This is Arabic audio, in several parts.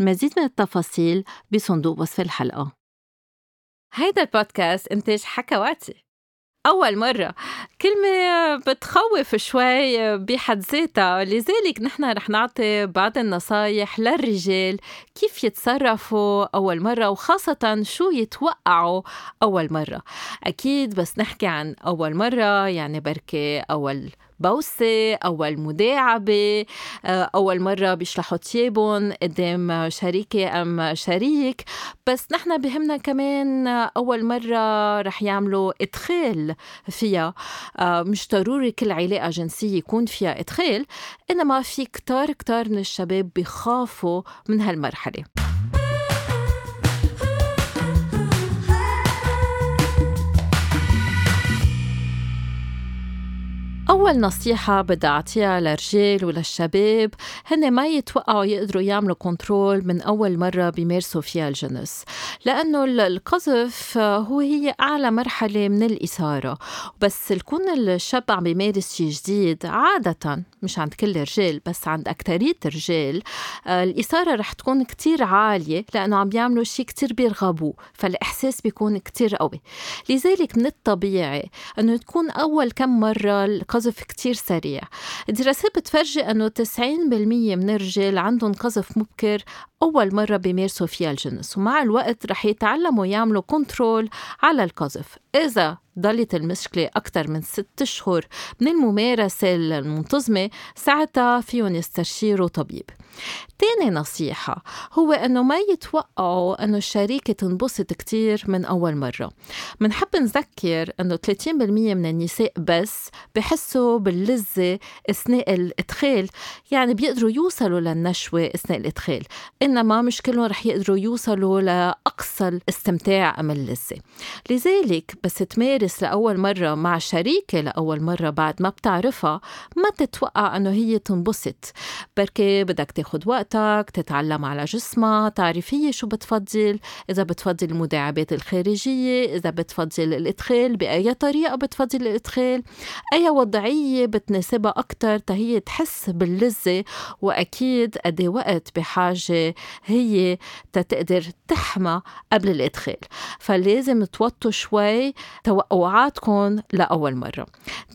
المزيد من التفاصيل بصندوق وصف الحلقة. هيدا البودكاست إنتاج حكواتي. أول مرة. كلمة بتخوف شوي بحد ذاتها. لذلك نحن رح نعطي بعض النصايح للرجال كيف يتصرفوا أول مرة وخاصة شو يتوقعوا أول مرة. أكيد بس نحكي عن أول مرة يعني بركة أول بوسة أول مداعبة آه، أول مرة بيشلحوا تيابهم قدام شريكة أم شريك. بس نحن بهمنا كمان أول مرة رح يعملوا إدخال فيها. آه، مش ضروري كل علاقة جنسية يكون فيها إدخال إنما في كتار كتار من الشباب بيخافوا من هالمرحلة. أول نصيحة بدي أعطيها للرجال وللشباب هن ما يتوقعوا يقدروا يعملوا كنترول من أول مرة بيمارسوا فيها الجنس لأنه القذف هو هي أعلى مرحلة من الإثارة بس الكون الشاب عم بيمارس شيء جديد عادة مش عند كل الرجال بس عند أكترية الرجال آه، الإثارة رح تكون كتير عالية لأنه عم بيعملوا شيء كتير بيرغبوه فالإحساس بيكون كتير قوي لذلك من الطبيعي أنه تكون أول كم مرة القذف كتير سريع. الدراسات بتفرجي أنه 90% من الرجال عندهم قذف مبكر أول مرة بيمارسوا فيها الجنس ومع الوقت رح يتعلموا يعملوا كنترول على القذف. إذا ضلت المشكلة أكثر من ست أشهر من الممارسة المنتظمة ساعتها فيهم يستشيروا طبيب. تاني نصيحة هو أنه ما يتوقعوا أنه الشريكة تنبسط كتير من أول مرة. منحب نذكر أنه 30% من النساء بس بحسوا باللذة أثناء الإدخال. يعني بيقدروا يوصلوا للنشوة أثناء الإدخال إنما مش كلهم رح يقدروا يوصلوا لأقصى الاستمتاع أم اللذة. لذلك بس تمارس لأول مرة مع شريكة لأول مرة بعد ما بتعرفها ما تتوقع أنه هي تنبسط. بركي بدك تاخد وقتك تتعلم على جسمها تعرف هي شو بتفضل إذا بتفضل المداعبات الخارجية إذا بتفضل الإدخال بأي طريقة بتفضل الإدخال. أي وضعية بتناسبها أكتر تهي تحس باللذة وأكيد قد وقت بحاجة هي تتقدر تحمى قبل الإدخال. فلازم توطوا شوي توقعاتكم لأول مرة.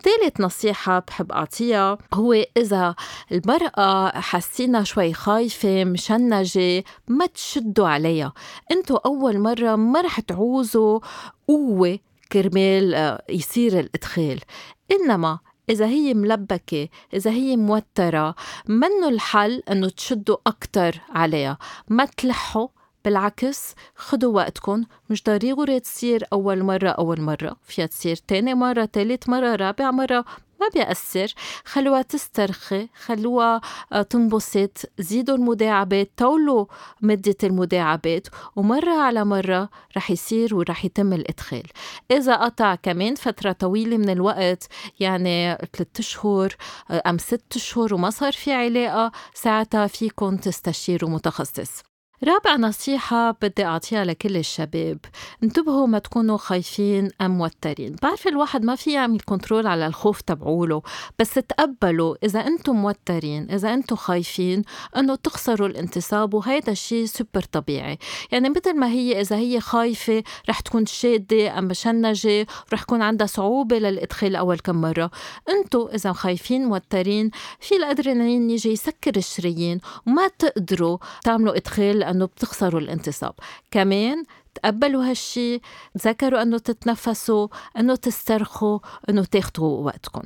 ثالث نصيحة بحب أعطيها هو إذا المرأة حسينا شوي خايفة مشنجة ما تشدوا عليها. انتو أول مرة ما رح تعوزوا قوة كرمال آه، يصير الإدخال. إنما إذا هي ملبكة إذا هي موترة منه الحل أنه تشدوا أكتر عليها؟ ما تلحوا بالعكس خدوا وقتكم مش ضروري تصير أول مرة أول مرة. فيها تصير تاني مرة تالت مرة رابع مرة ما بيأثر. خلوها تسترخي خلوها آه، تنبسط. زيدوا المداعبات طولوا مدة المداعبات ومرة على مرة رح يصير ورح يتم الإدخال. إذا قطع كمان فترة طويلة من الوقت يعني ثلاثة أشهر آه، أم ست أشهر وما صار في علاقة ساعتها فيكم تستشيروا متخصص. رابع نصيحة بدي أعطيها لكل الشباب. انتبهوا ما تكونوا خايفين أم موترين. بعرف الواحد ما في يعمل كنترول على الخوف تبعوله بس تقبلوا إذا أنتم موترين إذا أنتم خايفين أنه تخسروا الانتصاب وهيدا الشيء سوبر طبيعي. يعني مثل ما هي إذا هي خايفة رح تكون شادة أم مشنجة رح يكون عندها صعوبة للإدخال أول كم مرة. أنتم إذا خايفين موترين في الأدرينالين يجي يسكر الشرايين وما تقدروا تعملوا إدخال لأنه بتخسروا الانتصاب. كمان تقبلوا هالشي تذكروا أنه تتنفسوا أنه تسترخوا أنه تاخدوا وقتكم.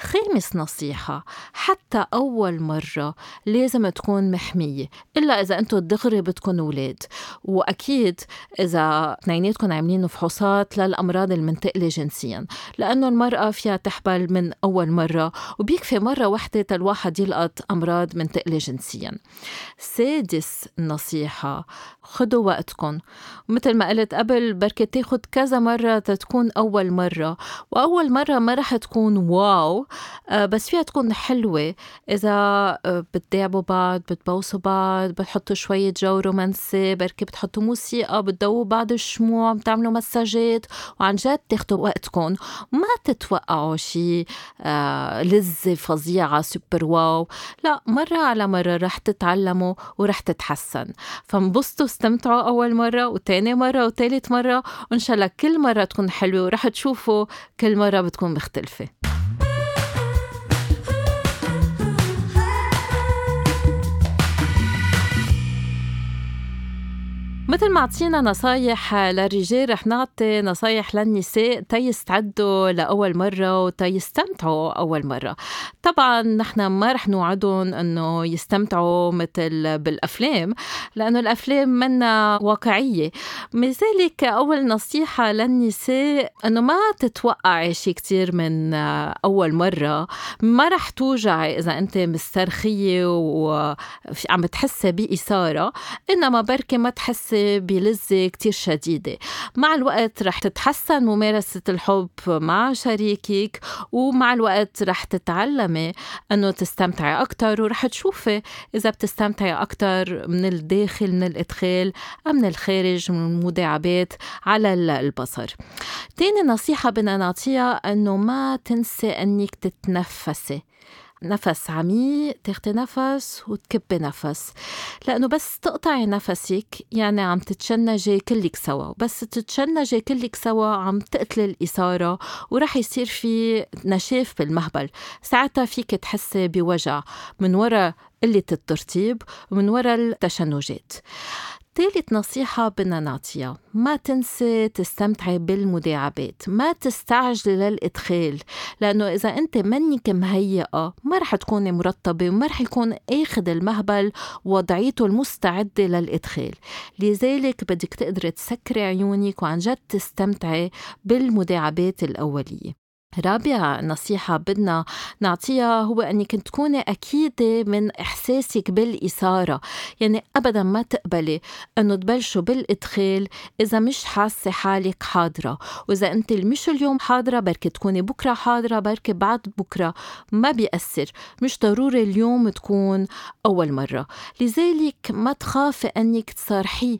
خامس نصيحة. حتى أول مرة لازم تكون محمية إلا إذا أنتوا دغري بدكم أولاد وأكيد إذا اثنيناتكم عاملين فحوصات للأمراض المنتقلة جنسيا لأنه المرأة فيها تحبل من أول مرة وبيكفي مرة واحدة الواحد يلقط أمراض منتقلة جنسيا. سادس نصيحة خدوا وقتكم مثل ما قلت قبل بركي تاخد كذا مرة بتكون أول مرة وأول مرة ما رح تكون wow بس فيها تكون حلوة. إذا آه، بتداعبوا بعض بتبوسوا بعض بتحطوا شوية جو رومانسي بركي بتحطوا موسيقى بتضووا بعض الشموع بتعملوا مساجات وعن جد تاخدوا وقتكم. ما تتوقعوا شي آه، لذة فظيعة super wow. لا مرة على مرة رح تتعلموا ورح تتحسن. فانبسطوا استمتعوا أول مرة وتاني مرة وتالت مرة. وإن شاء الله كل مرة تكون حلوة ورح تشوفوا كل مرة بتكون مختلفة. ما عطينا نصايح للرجال رح نعطي نصايح للنساء تيستعدوا لأول مرة وتيستمتعوا أول مرة. طبعا نحن ما رح نوعدهم أنه يستمتعوا مثل بالأفلام لأنه الأفلام منا واقعية. لذلك أول نصيحة للنساء أنه ما تتوقعي شيء كتير من أول مرة. ما رح توجعي إذا أنت مسترخية وعم تحسي بإثارة إنما بركي ما تحسي بلذة كتير شديدة. مع الوقت رح تتحسن ممارسة الحب مع شريكك ومع الوقت رح تتعلمي أنه تستمتعي أكتر ورح تشوفي إذا بتستمتعي أكتر من الداخل من الإدخال أم من الخارج من المداعبات على البصر. تاني نصيحة بدنا نعطيها أنه ما تنسي أنك تتنفسي. نفس عميق تاخدي نفس وتكبي نفس. لأنه بس تقطعي نفسك يعني عم تتشنجي كلك سوا. بس تتشنجي كلك سوا عم تقتلي الإثارة ورح يصير في نشاف بالمهبل. ساعتها فيك تحسي بوجع من وراء قلة الترطيب ومن وراء التشنجات. ثالث نصيحة بدنا نعطيها. ما تنسي تستمتعي بالمداعبات. ما تستعجلي للإدخال لأنه إذا أنت منك مهيئة ما رح تكوني مرتبة وما رح يكون أخذ المهبل وضعيته المستعدة للإدخال. لذلك بدك تقدري تسكري عيونك وعن جد تستمتعي بالمداعبات الأولية. رابع نصيحة بدنا نعطيها هو أنك تكوني أكيدة من إحساسك بالإثارة. يعني أبدا ما تقبلي أنه تبلشوا بالإدخال إذا مش حاسة حالك حاضرة. وإذا أنت مش اليوم حاضرة بركي تكوني بكرة حاضرة بركي بعد بكرة ما بيأثر. مش ضروري اليوم تكون أول مرة. لذلك ما تخافي أنك تصارحيه.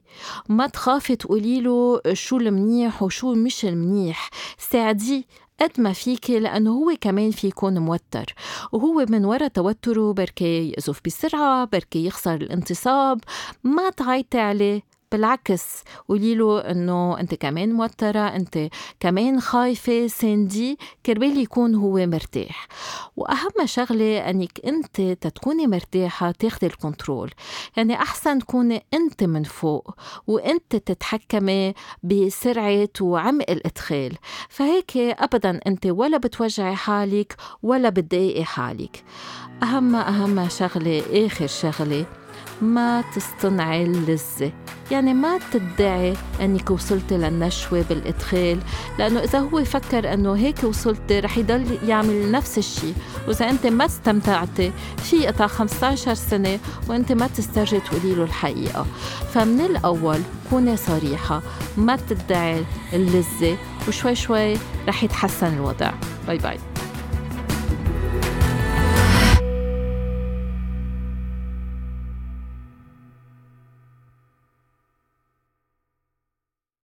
ما تخافي تقولي له شو المنيح وشو مش المنيح. ساعديه قد ما فيك لأنه هو كمان في يكون موتر. وهو من وراء توتره بركي يقذف بسرعة بركي يخسر الانتصاب. ما تعيطي عليه. بالعكس قولي له إنه أنت كمان موترة أنت كمان خايفة ساندي كربال يكون هو مرتاح. وأهم شغلة إنك أنت تتكوني مرتاحة تاخدي الكنترول. يعني أحسن تكوني أنت من فوق وأنت تتحكمي بسرعة وعمق الإدخال. فهيك ابدا أنت ولا بتوجعي حالك ولا بتضايقي حالك. أهم أهم شغلة آخر شغلة ما تصطنعي اللذة يعني ما تدعي أنك وصلتي للنشوة بالإدخال لأنه إذا هو فكر أنه هيك وصلتي رح يضل يعمل نفس الشيء. وإذا أنت ما استمتعتي في يقطع 15 سنة وأنت ما تسترجي تقولي له الحقيقة. فمن الأول كوني صريحة ما تدعي اللذة وشوي شوي رح يتحسن الوضع. باي باي.